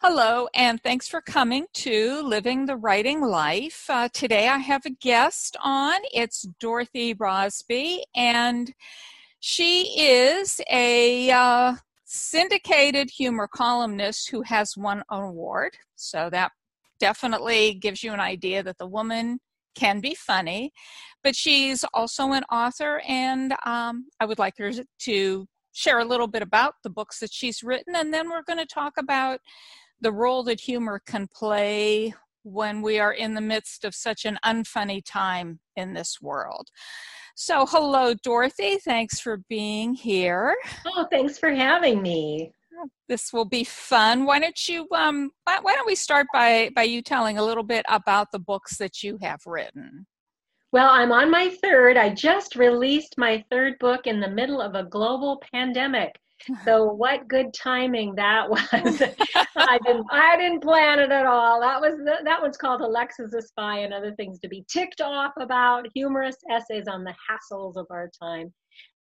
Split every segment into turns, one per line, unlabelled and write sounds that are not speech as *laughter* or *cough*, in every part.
Hello, and thanks for coming to Living the Writing Life. Uh, today I have a guest on. It's Dorothy Rosby, and she is a uh, syndicated humor columnist who has won an award. So that definitely gives you an idea that the woman can be funny. But she's also an author, and um, I would like her to share a little bit about the books that she's written, and then we're going to talk about the role that humor can play when we are in the midst of such an unfunny time in this world. So, hello, Dorothy. Thanks for being here.
Oh, thanks for having me.
This will be fun. Why don't you um why, why don't we start by by you telling a little bit about the books that you have written?
Well, I'm on my third. I just released my third book in the middle of a global pandemic. *laughs* So what good timing that *laughs* was. I didn't I didn't plan it at all. That was the, that one's called Alexa's a Spy and Other Things to Be Ticked Off About, humorous essays on the hassles of our time.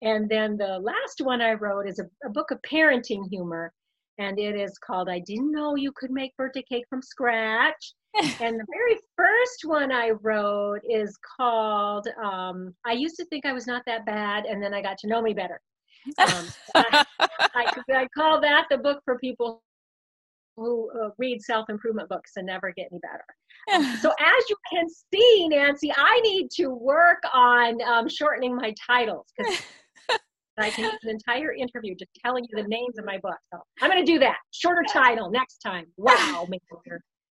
And then the last one I wrote is a, a book of parenting humor. And it is called I Didn't Know You Could Make Birthday Cake from Scratch. And the very first one I wrote is called um, I Used to Think I Was Not That Bad, and then I Got to Know Me Better. Um, *laughs* I, I, I, call that the book for people who uh, read self improvement books and never get any better. Um, *laughs* so, as you can see, Nancy, I need to work on um, shortening my titles because I can do an entire interview just telling you the names of my books. So, I'm going to do that. Shorter title next time. Wow,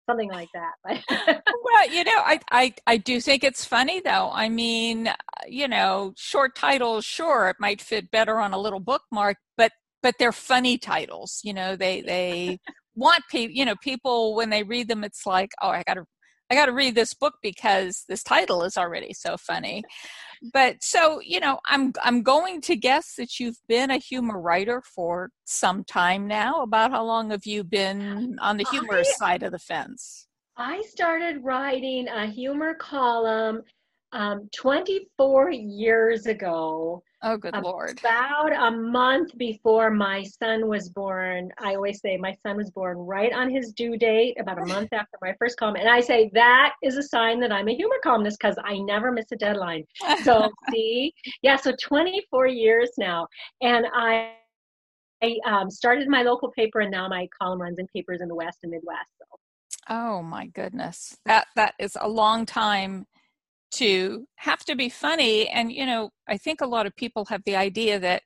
something like that. *laughs*
well, you know, I, I I do think it's funny though. I mean, uh, you know, short titles, sure, it might fit better on a little bookmark, but but they're funny titles. You know, they they want people. You know, people when they read them, it's like, oh, I got to I got to read this book because this title is already so funny. But so, you know, I'm I'm going to guess that you've been a humor writer for some time now. About how long have you been on the humorous I, side of the fence?
I started writing a humor column um, 24 years ago.
Oh, good lord.
About a month before my son was born. I always say my son was born right on his due date, about a *laughs* month after my first column. And I say that is a sign that I'm a humor columnist because I never miss a deadline. So, *laughs* see, yeah, so 24 years now. And I, I um, started my local paper and now my column runs in papers in the West and Midwest. So.
Oh my goodness. That that is a long time to have to be funny. And, you know, I think a lot of people have the idea that,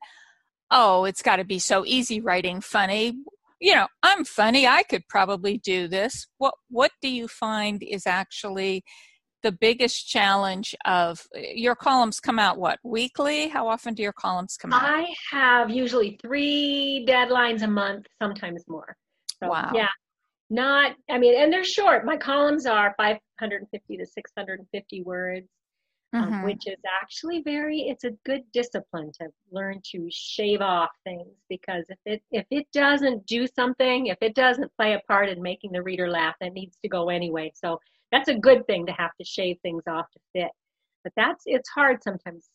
oh, it's got to be so easy writing funny. You know, I'm funny. I could probably do this. What What do you find is actually the biggest challenge of your columns come out what weekly how often do your columns come out
i have usually three deadlines a month sometimes more
so, wow
yeah not i mean and they're short. My columns are 550 to 650 words um, mm-hmm. um, which is actually very it's a good discipline to learn to shave off things because if it if it doesn't do something if it doesn't play a part in making the reader laugh that needs to go anyway. So that's a good thing to have to shave things off to fit. But that's it's hard sometimes.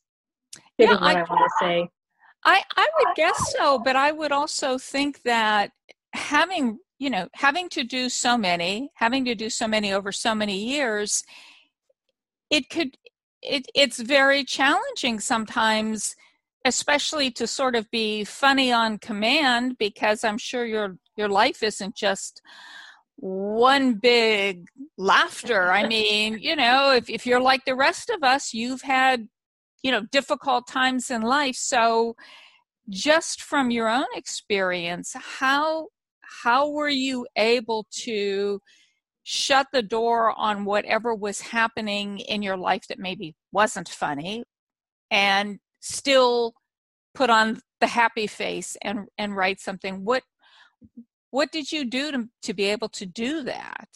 Yeah, what I, I want to say.
I, I would guess so, but I would also think that having you know having to do so many having to do so many over so many years it could it, it's very challenging sometimes especially to sort of be funny on command because i'm sure your your life isn't just one big laughter. I *laughs* mean you know if, if you're like the rest of us you've had you know difficult times in life. So just from your own experience how how were you able to shut the door on whatever was happening in your life that maybe wasn't funny and still put on the happy face and and write something? What what did you do to to be able to do that?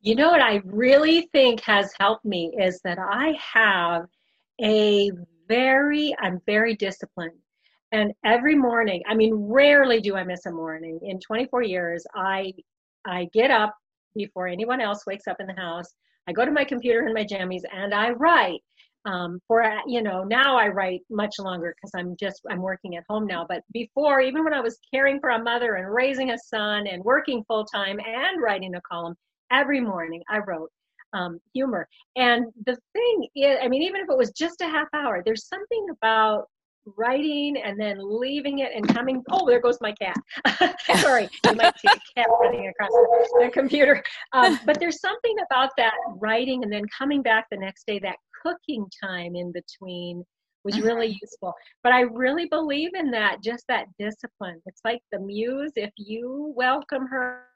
You know what i really think has helped me is that i have a very i'm very disciplined and every morning i mean rarely do i miss a morning. In 24 years i i get up before anyone else wakes up in the house. I go to my computer in my jammies and i write. Um, for uh, you know now i write much longer because i'm just i'm working at home now. But before even when i was caring for a mother and raising a son and working full time and writing a column every morning i wrote um, humor. And the thing is i mean even if it was just a half hour there's something about writing and then leaving it and coming oh there goes my cat. *laughs* Sorry you might see a cat running across the, computer. Um, *laughs* but there's something about that writing and then coming back the next day that cooking time in between was really mm-hmm. useful. But i really believe in that just that discipline. It's like the muse if you welcome her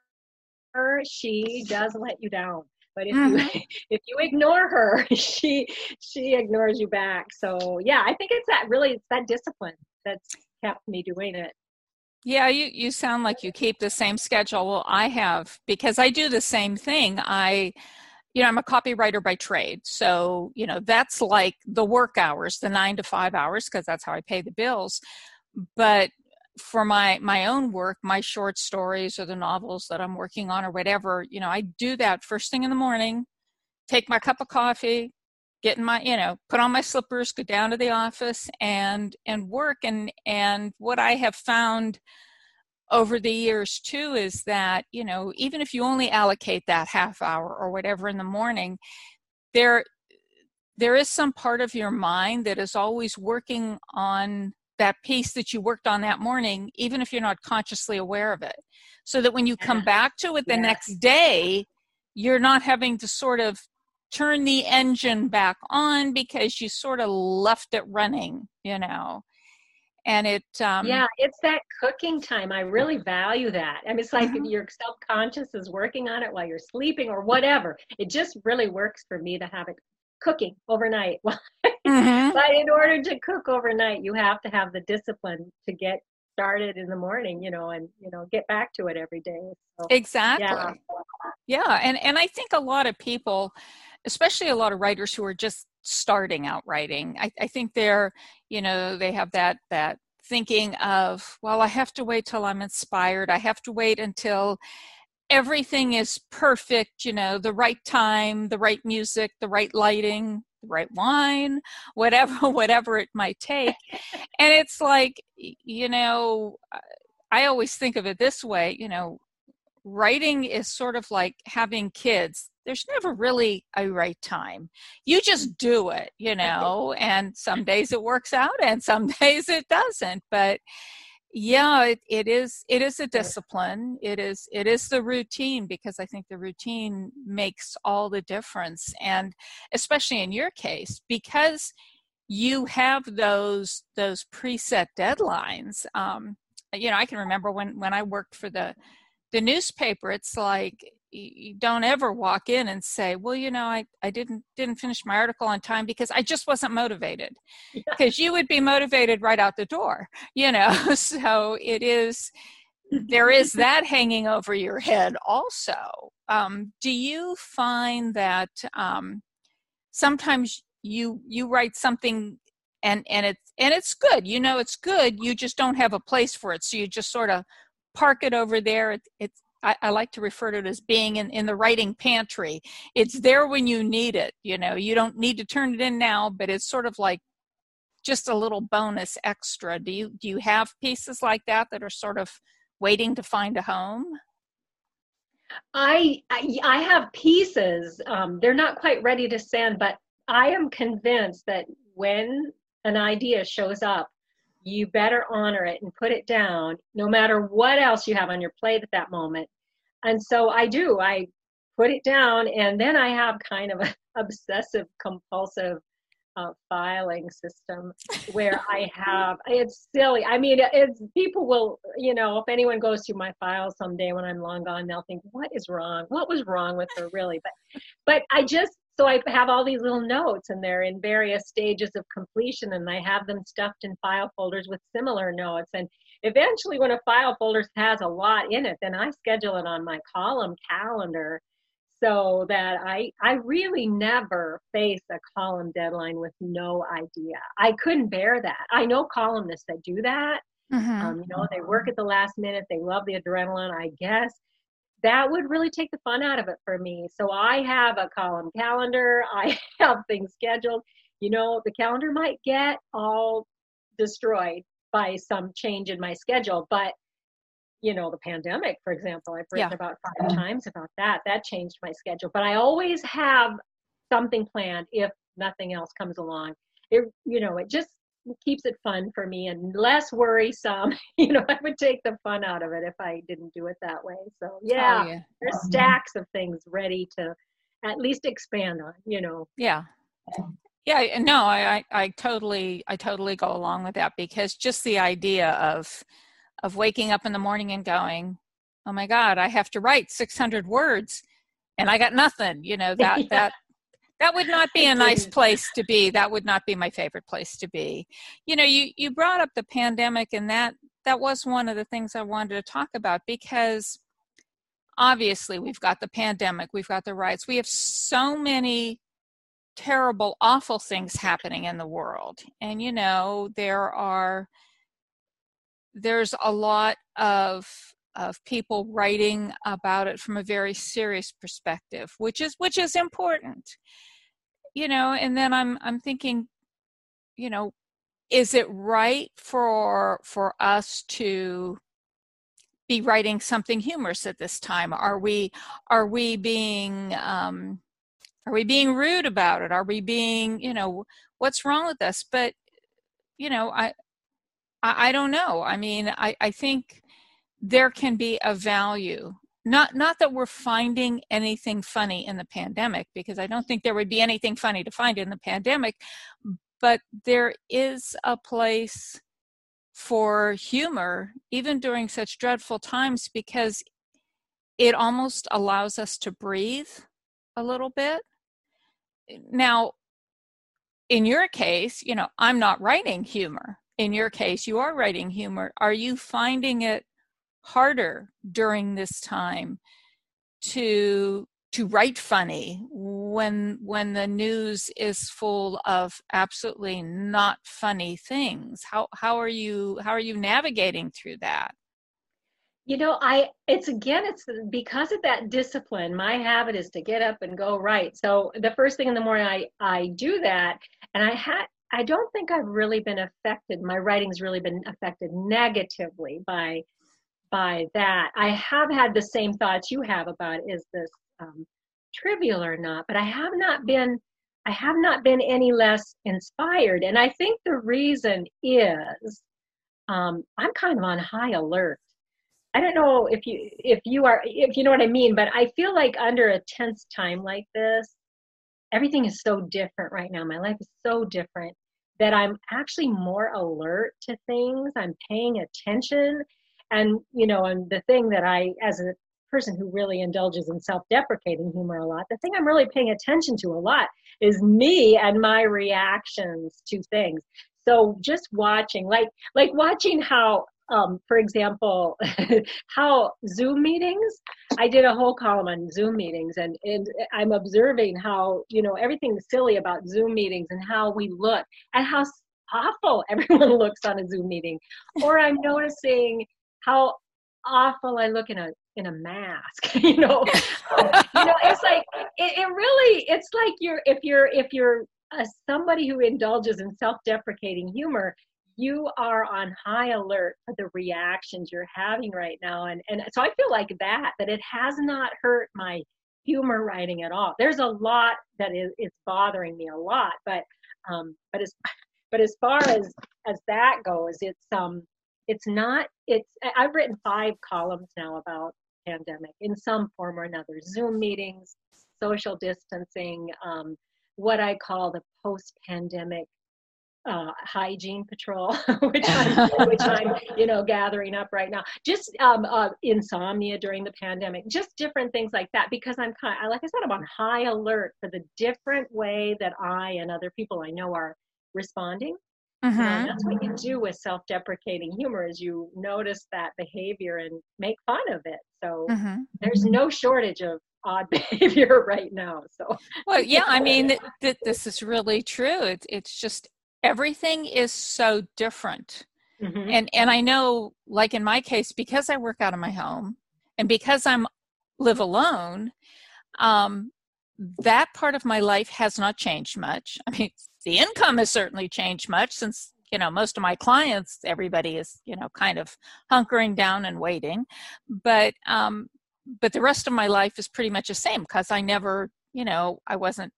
she does let you down but if mm-hmm. you *laughs* if you ignore her *laughs* she she ignores you back. So yeah i think it's that really it's that discipline that's kept me doing it.
Yeah you you sound like you keep the same schedule. Well i have because i do the same thing. I you know i'm a copywriter by trade. So you know that's like the work hours the 9 to 5 hours because that's how i pay the bills. But for my my own work my short stories or the novels that i'm working on or whatever you know i do that first thing in the morning take my cup of coffee get in my you know put on my slippers go down to the office and and work. And and what i have found over the years too is that you know even if you only allocate that half hour or whatever in the morning there there is some part of your mind that is always working on that piece that you worked on that morning, even if you're not consciously aware of it. So that when you come back to it the yes. next day, you're not having to sort of turn the engine back on because you sort of left it running, you know. And it um
Yeah, it's that cooking time. I really value that. I mean it's like mm-hmm. your subconscious is working on it while you're sleeping or whatever. It just really works for me to have it cooking overnight. *laughs* mm-hmm. But in order to cook overnight, you have to have the discipline to get started in the morning, you know, and you know, get back to it every day.
So, exactly. Yeah. yeah, and and I think a lot of people, especially a lot of writers who are just starting out writing, I, I think they're, you know, they have that that thinking of, well, I have to wait till I'm inspired. I have to wait until everything is perfect, you know, the right time, the right music, the right lighting, the right wine, whatever *laughs* whatever it might take. *laughs* and it's like, you know, I always think of it this way, you know, writing is sort of like having kids. There's never really a right time. You just do it, you know, and some days it works out and some *laughs* days it doesn't. But yeah it, it is it is a discipline. It is it is the routine because i think the routine makes all the difference. And especially in your case because you have those those preset deadlines um you know i can remember when when i worked for the the newspaper it's like you don't ever walk in and say well you know i, I didn't didn't finish my article on time because i just wasn't motivated. Because you would be motivated right out the door *laughs* you know? *laughs* So it is there is that hanging over your head also. Um, do you find that um, sometimes you you write something and and it's and it's good you know it's good you just don't have a place for it so you just sort of park it over there it, it's I, I, like to refer to it as being in, in the writing pantry. It's there when you need it. You know, you don't need to turn it in now, but it's sort of like just a little bonus extra. Do you do you have pieces like that that are sort of waiting to find a home?
I I, I have pieces. Um, they're not quite ready to send, but I am convinced that when an idea shows up you better honor it and put it down no matter what else you have on your plate at that moment. And so i do i put it down and then i have kind of an *laughs* obsessive compulsive uh, filing system where i have it's silly. I mean it's people will you know if anyone goes through my files someday when i'm long gone they'll think what is wrong? What was wrong with her really? But but i just so I have all these little notes and they're in various stages of completion and I have them stuffed in file folders with similar notes. And eventually when a file folder has a lot in it, then I schedule it on my column calendar so that I I really never face a column deadline with no idea. I couldn't bear that. I know columnists that do that. Mm-hmm. Um, you know, they work at the last minute. They love the adrenaline, I guess that would really take the fun out of it for me. So I have a column calendar, *laughs* I have things scheduled. you know, the calendar might get all destroyed by some change in my schedule, but you know, the pandemic, for example, I've written yeah. about 5 mm-hmm. times about that. That changed my schedule. But I always have something planned if nothing else comes along. It, you know, it just keeps it fun for me and less worrisome. *laughs* you know, I would take the fun out of it if I didn't do it that way. So yeah, oh, yeah. there's mm-hmm. stacks of things ready to at least expand on. You know.
Yeah. Yeah, no, I, I, I totally, I totally go along with that because just the idea of, of waking up in the morning and going, oh my God, I have to write 600 words and I got nothing, you know, that, *laughs* yeah. that, that would not be a nice place to be. That would not be my favorite place to be. You know you you brought up the pandemic and that that was one of the things i wanted to talk about because obviously we've got the pandemic we've got the riots we have so many terrible awful things happening in the world. And you know there are there's a lot of of people writing about it from a very serious perspective which is which is important you know and then i'm i'm thinking you know is it right for for us to be writing something humorous at this time? Are we are we being um are we being rude about it? Are we being you know what's wrong with us? But you know i i, I don't know. I mean i i think there can be a value not not that we're finding anything funny in the pandemic because i don't think there would be anything funny to find in the pandemic but there is a place for humor even during such dreadful times because it almost allows us to breathe a little bit. Now in your case you know i'm not writing humor. In your case you are writing humor. Are you finding it harder during this time to to write funny when when the news is full of absolutely not funny things. How how are you how are you navigating through that?
You know i it's again it's because of that discipline my habit is to get up and go write. So the first thing in the morning i i do that and i had i don't think i've really been affected my writing's really been affected negatively by by that. I have had the same thoughts you have about is this um, trivial or not, but I have not been I have not been any less inspired, and I think the reason is um, I'm kind of on high alert. I don't know if you if you are if you know what I mean, but I feel like under a tense time like this, everything is so different right now. My life is so different that I'm actually more alert to things. I'm paying attention and you know and the thing that i as a person who really indulges in self-deprecating humor a lot the thing i'm really paying attention to a lot is me and my reactions to things so just watching like like watching how um, for example, *laughs* how Zoom meetings, I did a whole column on Zoom meetings and, and I'm observing how, you know, everything's silly about Zoom meetings and how we look and how awful *laughs* everyone looks on a Zoom meeting. Or I'm noticing how awful I look in a in a mask *laughs* you know? You know it's like it, it, really it's like you're if you're if you're a, somebody who indulges in self-deprecating humor you are on high alert for the reactions you're having right now. And and so i feel like that that it has not hurt my humor writing at all. There's a lot that is it's bothering me a lot but um but as but as far as as that goes it's um it's not it's i've written five columns now about pandemic in some form or another zoom meetings social distancing um, what i call the post-pandemic uh, hygiene patrol, *laughs* which I'm, which I'm, *laughs* you know, gathering up right now. Just um, uh, insomnia during the pandemic, just different things like that. Because I'm kind, of, like I said, I'm on high alert for the different way that I and other people I know are responding Mm-hmm. that's what you do with self-deprecating humor is you notice that behavior and make fun of it. So mm-hmm. there's no shortage of odd *laughs* behavior right now. So
well, yeah, I mean, th- th- this is really true. It's it's just everything is so different. Mm-hmm. And and I know, like in my case, because I work out of my home and because I'm live alone, um, that part of my life has not changed much. I mean, the income has certainly changed much since you know most of my clients everybody is you know kind of hunkering down and waiting but um but the rest of my life is pretty much the same because i never you know i wasn't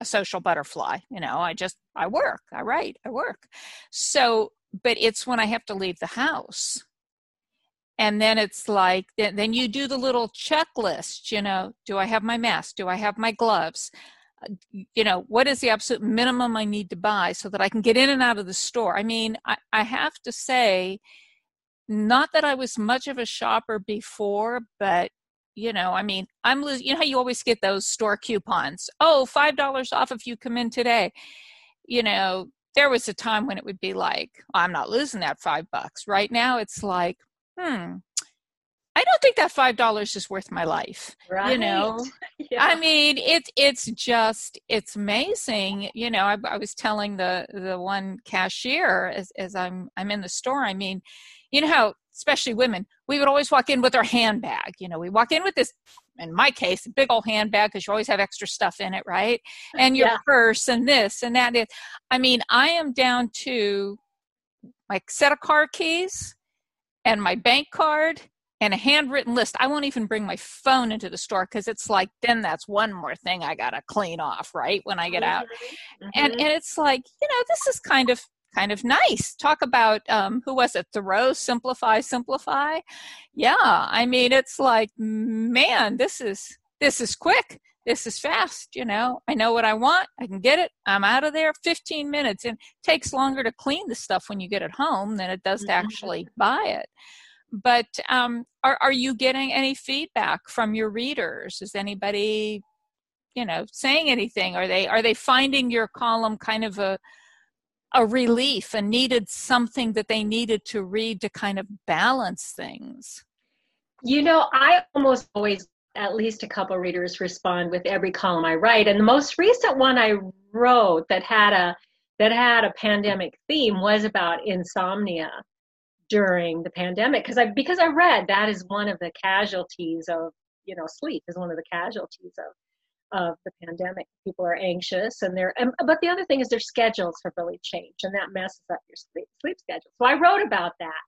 a social butterfly you know i just i work i write i work so but it's when i have to leave the house and then it's like then you do the little checklist you know do i have my mask? Do i have my gloves? Uh, you know what is the absolute minimum i need to buy so that i can get in and out of the store? I mean i, I have to say not that i was much of a shopper before but you know i mean i'm losing you know how you always get those store coupons? Oh five dollars off if you come in today. You know there was a time when it would be like i'm not losing that five bucks. Right now it's like hmm I don't think that five dollars is worth my life. Right. You know, *laughs* yeah. I mean, it's it's just it's amazing. You know, I, I, was telling the the one cashier as as I'm I'm in the store. I mean, you know how especially women, we would always walk in with our handbag. You know, we walk in with this. In my case, a big old handbag because you always have extra stuff in it, right? *laughs* And your yeah. purse and this and that. I mean, I am down to my set of car keys and my bank card and a handwritten list. I won't even bring my phone into the store because it's like then that's one more thing I gotta clean off, right? When I get out. Mm-hmm. And and it's like, you know, this is kind of kind of nice. Talk about um who was it? Thoreau, simplify, simplify. Yeah. I mean it's like, man, this is this is quick. This is fast, you know. I know what I want. I can get it. I'm out of there 15 minutes. And it takes longer to clean the stuff when you get it home than it does to mm-hmm. actually buy it but um, are, are you getting any feedback from your readers is anybody you know saying anything are they are they finding your column kind of a a relief and needed something that they needed to read to kind of balance things
you know i almost always at least a couple readers respond with every column i write and the most recent one i wrote that had a that had a pandemic theme was about insomnia during the pandemic because I because I read that is one of the casualties of you know sleep is one of the casualties of of the pandemic. People are anxious and they're and, but the other thing is their schedules have really changed and that messes up your sleep sleep schedule. So I wrote about that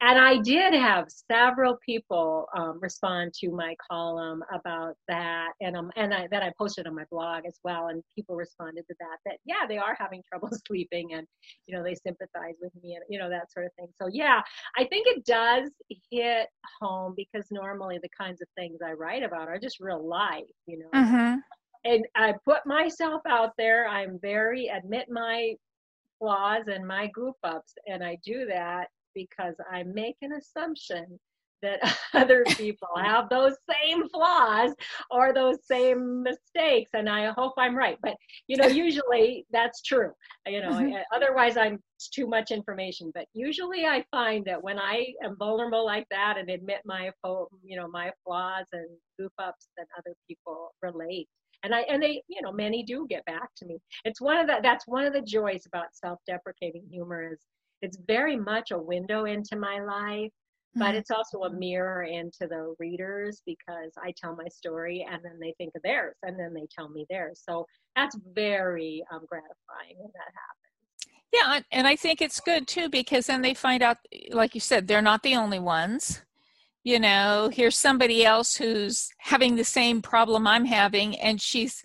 and I did have several people um, respond to my column about that, and um, and I, that I posted on my blog as well. And people responded to that that yeah, they are having trouble *laughs* sleeping, and you know they sympathize with me, and you know that sort of thing. So yeah, I think it does hit home because normally the kinds of things I write about are just real life, you know. Mm-hmm. And I put myself out there. I'm very admit my flaws and my goof ups, and I do that because I make an assumption that *laughs* other people *laughs* have those same flaws or those same mistakes and i hope i'm right. But you know *laughs* usually that's true you know mm-hmm. otherwise i'm too much information. But usually i find that when i am vulnerable like that and admit my you know my flaws and goof ups that other people relate. And i and they you know many do get back to me. It's one of the that's one of the joys about self-deprecating humor is it's very much a window into my life but mm-hmm. it's also a mirror into the readers because I tell my story and then they think of theirs and then they tell me theirs. So that's very um, gratifying when that happens.
Yeah, and I think it's good too because then they find out, like you said, they're not the only ones. You know, here's somebody else who's having the same problem I'm having and she's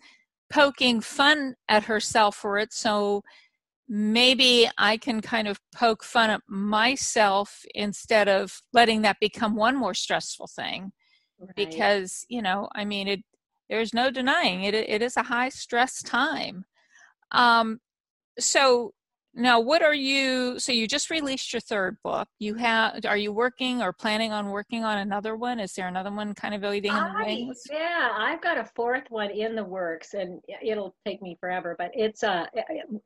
poking fun at herself for it. So maybe I can kind of poke fun at myself instead of letting that become one more stressful thing. Right. Because, you know, I mean, it, there's no denying it, it is a high stress time. Um, so now, what are you? So you just released your third book. You have? Are you working or planning on working on another one? Is there another one kind of waiting in the wings?
Yeah, I've got a fourth one in the works, and it'll take me forever. But it's uh,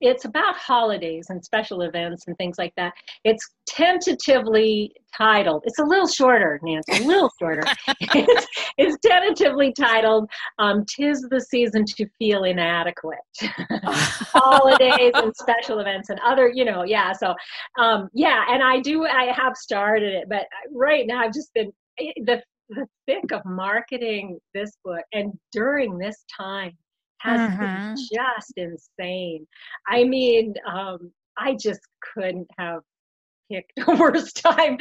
it's about holidays and special events and things like that. It's tentatively titled. It's a little shorter, Nancy, a little shorter. *laughs* it's, it's, tentatively titled um, "Tis the Season to Feel Inadequate." *laughs* Holidays and special events and other, you know, yeah. So, um, yeah, and I do. I have started it, but right now I've just been eh, the the thick of marketing this book, and during this time has mm-hmm. been just insane. I mean, um, I just couldn't have picked *laughs* a worse time.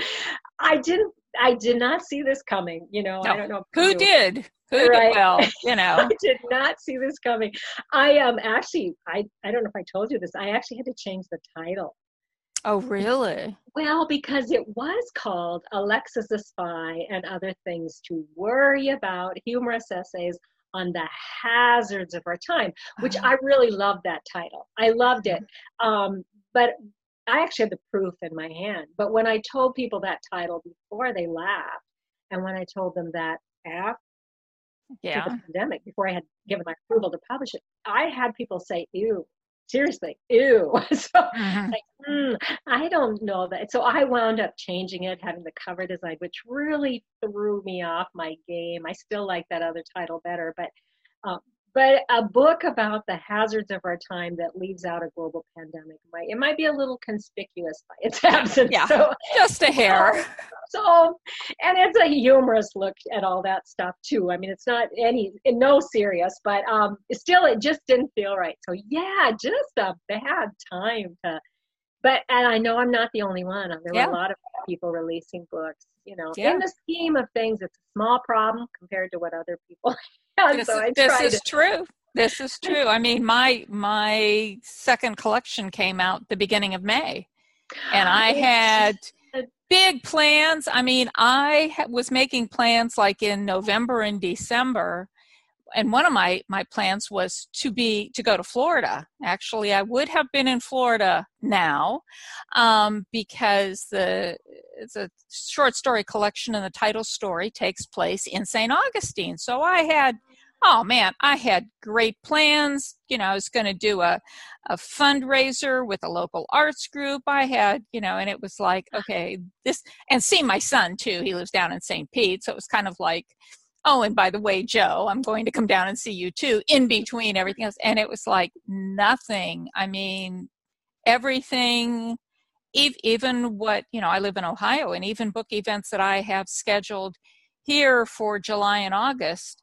I didn't. I did not see this coming. You know, no. I don't know
who did. Who right. did well, *laughs* you know. I
did not see this coming. I um actually I I don't know if I told you this. I actually had to change the title.
Oh, really?
Well, because it was called Alexa's a Spy and Other Things to Worry About Humorous Essays on the Hazards of Our Time, which uh-huh. I really loved that title. I loved it. Mm-hmm. Um, but I actually had the proof in my hand. But when I told people that title before, they laughed. And when I told them that after yeah. the pandemic, before I had given my approval to publish it, I had people say, ew, seriously, ew. *laughs* so mm-hmm. like, mm, I don't know that. So I wound up changing it, having the cover design, which really threw me off my game. I still like that other title better, but um, but a book about the hazards of our time that leaves out a global pandemic might it might be a little conspicuous by its *laughs* absence.
Yeah, so, just a hair. *laughs*
So, and it's a humorous look at all that stuff too. I mean, it's not any no serious, but um, still, it just didn't feel right. So yeah, just a bad time to. But and I know I'm not the only one. There were yeah. a lot of people releasing books. You know, yeah. in the scheme of things, it's a small problem compared to what other people *laughs*
this, so this is to. true. This is true. I mean, my my second collection came out the beginning of May, and I had big plans. I mean, I was making plans like in November and December, and one of my my plans was to be to go to Florida. Actually, I would have been in Florida now um, because the a short story collection, and the title story takes place in St. Augustine. So I had oh man, I had great plans. You know, I was going to do a, a fundraiser with a local arts group. I had, you know, and it was like, okay, this, and see my son too. He lives down in St. Pete. So it was kind of like, oh, and by the way, Joe, I'm going to come down and see you too, in between everything else. And it was like nothing. I mean, everything, even what, you know, I live in Ohio, and even book events that I have scheduled here for July and August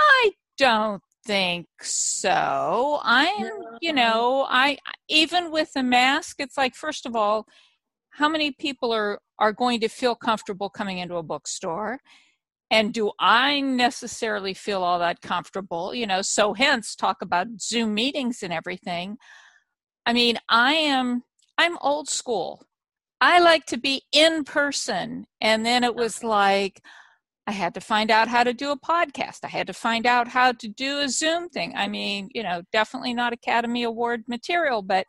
I don't think so. I'm, you know, I even with the mask, it's like first of all, how many people are are going to feel comfortable coming into a bookstore? And do I necessarily feel all that comfortable? You know, so hence talk about Zoom meetings and everything. I mean, I am I'm old school. I like to be in person. And then it was like, I had to find out how to do a podcast. I had to find out how to do a Zoom thing. I mean, you know, definitely not Academy Award material, but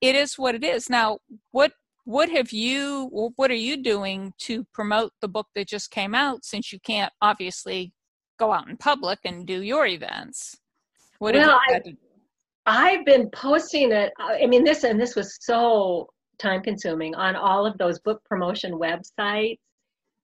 it is what it is. Now, what what have you what are you doing to promote the book that just came out since you can't obviously go out in public and do your events?
What well, I, I've been posting it. Uh, I mean, this and this was so time consuming on all of those book promotion websites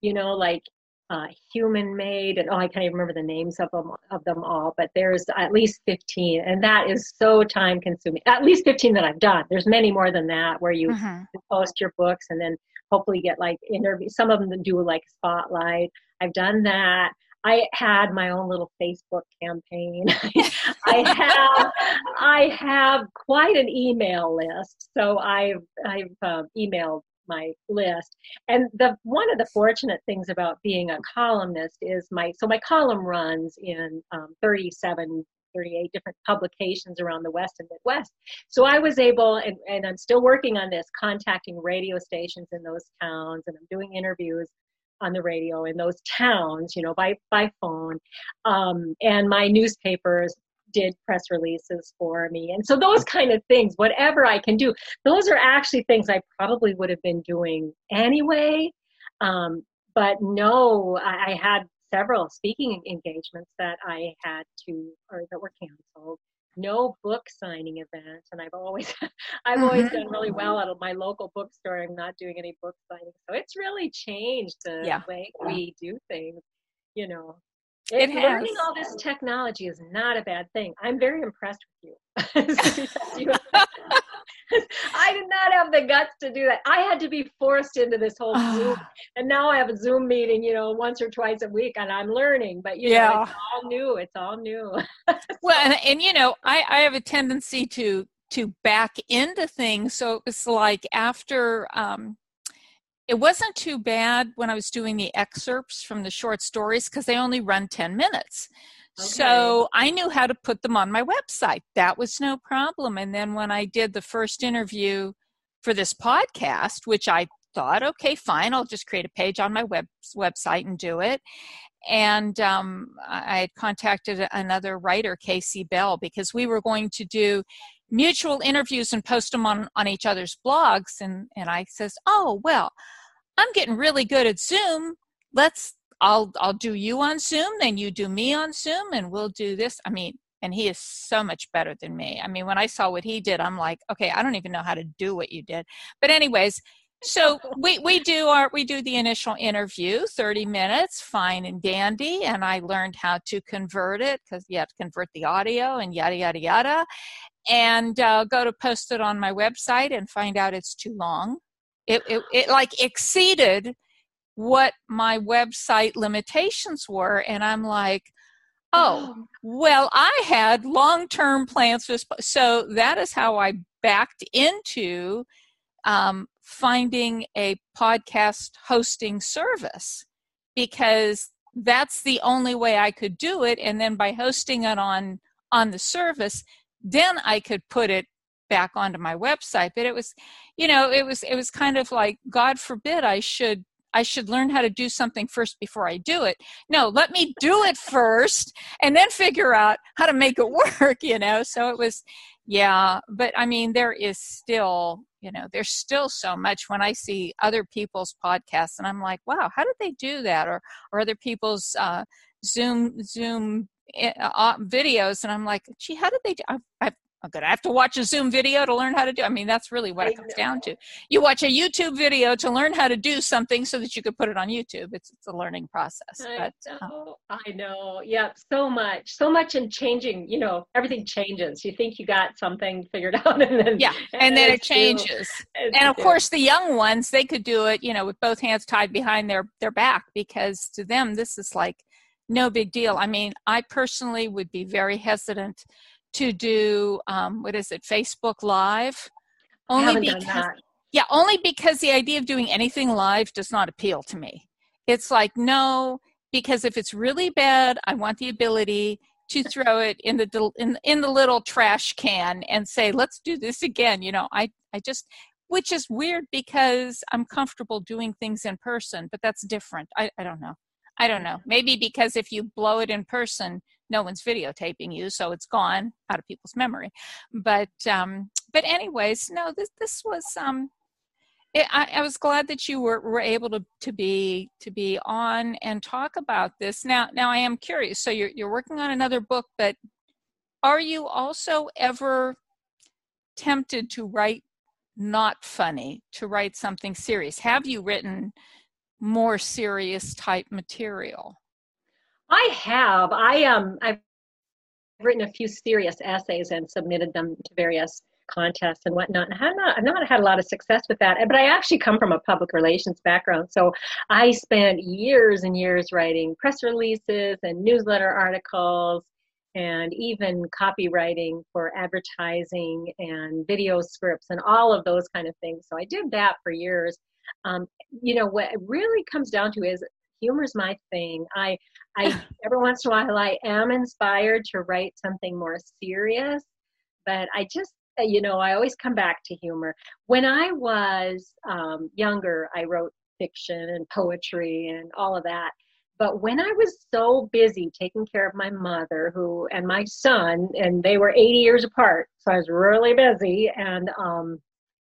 you know like uh, human made and oh i can't even remember the names of them of them all but there's at least 15 and that is so time consuming at least 15 that i've done there's many more than that where you mm-hmm. post your books and then hopefully get like interview some of them do like spotlight i've done that I had my own little Facebook campaign. *laughs* I have I have quite an email list, so I've I've uh, emailed my list. And the one of the fortunate things about being a columnist is my so my column runs in um, 37 38 different publications around the West and Midwest. So I was able, and, and I'm still working on this, contacting radio stations in those towns, and I'm doing interviews on the radio in those towns, you know, by by phone. Um, and my newspapers did press releases for me. And so those kind of things, whatever I can do, those are actually things I probably would have been doing anyway. Um, but no, I, I had several speaking engagements that I had to, or that were canceled. No book signing event, and I've always, *laughs* I've mm-hmm. always done really well at my local bookstore. I'm not doing any book signing, so it's really changed the yeah. way we do things. You know, it. Learning all this technology is not a bad thing. I'm very impressed with you. *laughs* *laughs* I did not have the guts to do that. I had to be forced into this whole Zoom, and now I have a Zoom meeting, you know, once or twice a week, and I'm learning. But you yeah. know, it's all new. It's all new. *laughs*
well, and, and you know, I I have a tendency to to back into things. So it was like after um, it wasn't too bad when I was doing the excerpts from the short stories because they only run 10 minutes. Okay. So I knew how to put them on my website. That was no problem. And then when I did the first interview for this podcast, which I thought, okay, fine, I'll just create a page on my web website and do it. And um, I had contacted another writer, Casey Bell, because we were going to do mutual interviews and post them on, on each other's blogs. And, and I says, oh, well, I'm getting really good at Zoom. Let's I'll I'll do you on Zoom, then you do me on Zoom, and we'll do this. I mean, and he is so much better than me. I mean, when I saw what he did, I'm like, okay, I don't even know how to do what you did. But anyways, so *laughs* we we do our we do the initial interview, 30 minutes, fine and dandy, and I learned how to convert it because you have to convert the audio and yada yada yada, and uh, go to post it on my website and find out it's too long it, it, it like exceeded what my website limitations were. And I'm like, oh, well, I had long term plans for this. So that is how I backed into um, finding a podcast hosting service because that's the only way I could do it. And then by hosting it on on the service, then I could put it back onto my website but it was you know it was it was kind of like god forbid i should I should learn how to do something first before I do it. No, let me do it first and then figure out how to make it *laughs* work, you know. So it was yeah, but I mean there is still, you know, there's still so much when I see other people's podcasts and I'm like, wow, how did they do that or or other people's uh Zoom Zoom eh, uh, videos and I'm like, gee, how did they do? I've, I've I'm gonna have to watch a Zoom video to learn how to do. I mean, that's really what I it comes know. down to. You watch a YouTube video to learn how to do something so that you could put it on YouTube. It's it's a learning process.
I but, know. Uh, I know. Yeah, so much, so much in changing. You know, everything changes. You think you got something figured *laughs* out, and then
yeah, and, and then it changes. and of course, the young ones they could do it. You know, with both hands tied behind their their back because to them this is like no big deal. I mean, I personally would be very hesitant to do um, what is it facebook live?
Only because
yeah only because the idea of doing anything live does not appeal to me. It's like no because if it's really bad i want the ability to throw it in the in, in the little trash can and say let's do this again you know i i just which is weird because i'm comfortable doing things in person but that's different. I, I don't know. I don't know. Maybe because if you blow it in person no one's videotaping you so it's gone out of people's memory but um but anyways no this this was um it, I, I, was glad that you were, were able to, to be to be on and talk about this. Now, now I am curious. So you're you're working on another book, but are you also ever tempted to write not funny, to write something serious? Have you written more serious type material?
I have. I um I've written a few serious essays and submitted them to various contests and whatnot. And I've not, I've not had a lot of success with that. But I actually come from a public relations background. So I spent years and years writing press releases and newsletter articles and even copywriting for advertising and video scripts and all of those kind of things. So I did that for years. Um, you know, what it really comes down to is humor's my thing. I I *laughs* every once in a while I am inspired to write something more serious, but I just uh, you know I always come back to humor. When I was um, younger, I wrote fiction and poetry and all of that. But when I was so busy taking care of my mother, who and my son, and they were 80 years apart, so I was really busy, and um,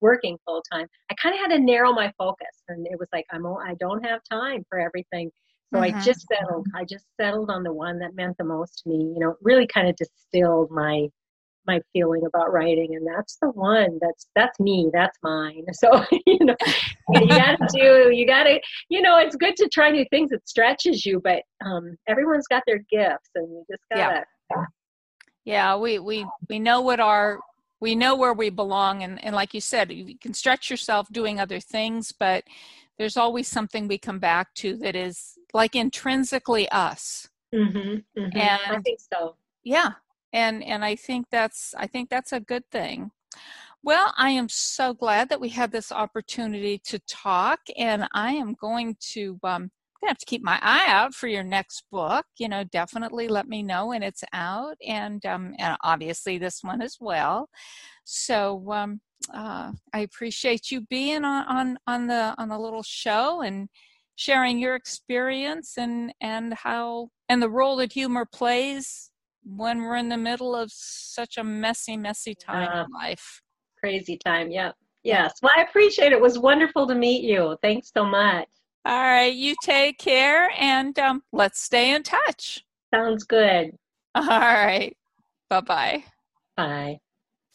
working full time, I kind of had to narrow my focus, and it was like I'm I don't have time for everything. So mm-hmm. I just settled. I just settled on the one that meant the most to me. You know, really kind of distilled my my feeling about writing, and that's the one. That's that's me. That's mine. *laughs* So you know, you gotta *laughs* do. You gotta. You know, it's good to try new things. It stretches you, but um, everyone's got their gifts, and you just gotta.
Yeah. yeah, we we we know what our we know where we belong and, and like you said you can stretch yourself doing other things but there's always something we come back to that is like intrinsically us.
Mm-hmm, mm-hmm. and i think so.
Yeah and and i think that's i think that's a good thing. Well i am so glad that we had this opportunity to talk and i am going to um, gonna have to keep my eye out for your next book. You know, definitely let me know when it's out, and um, and obviously this one as well. So um, uh, I appreciate you being on, on on the on the little show and sharing your experience and and how and the role that humor plays when we're in the middle of such a messy, messy time uh, in life.
Crazy time, yeah. Yes. Well, I appreciate it. It was wonderful to meet you. Thanks so much.
All right, you take care and um, let's stay in touch.
Sounds good.
All right. Bye-bye.
Bye.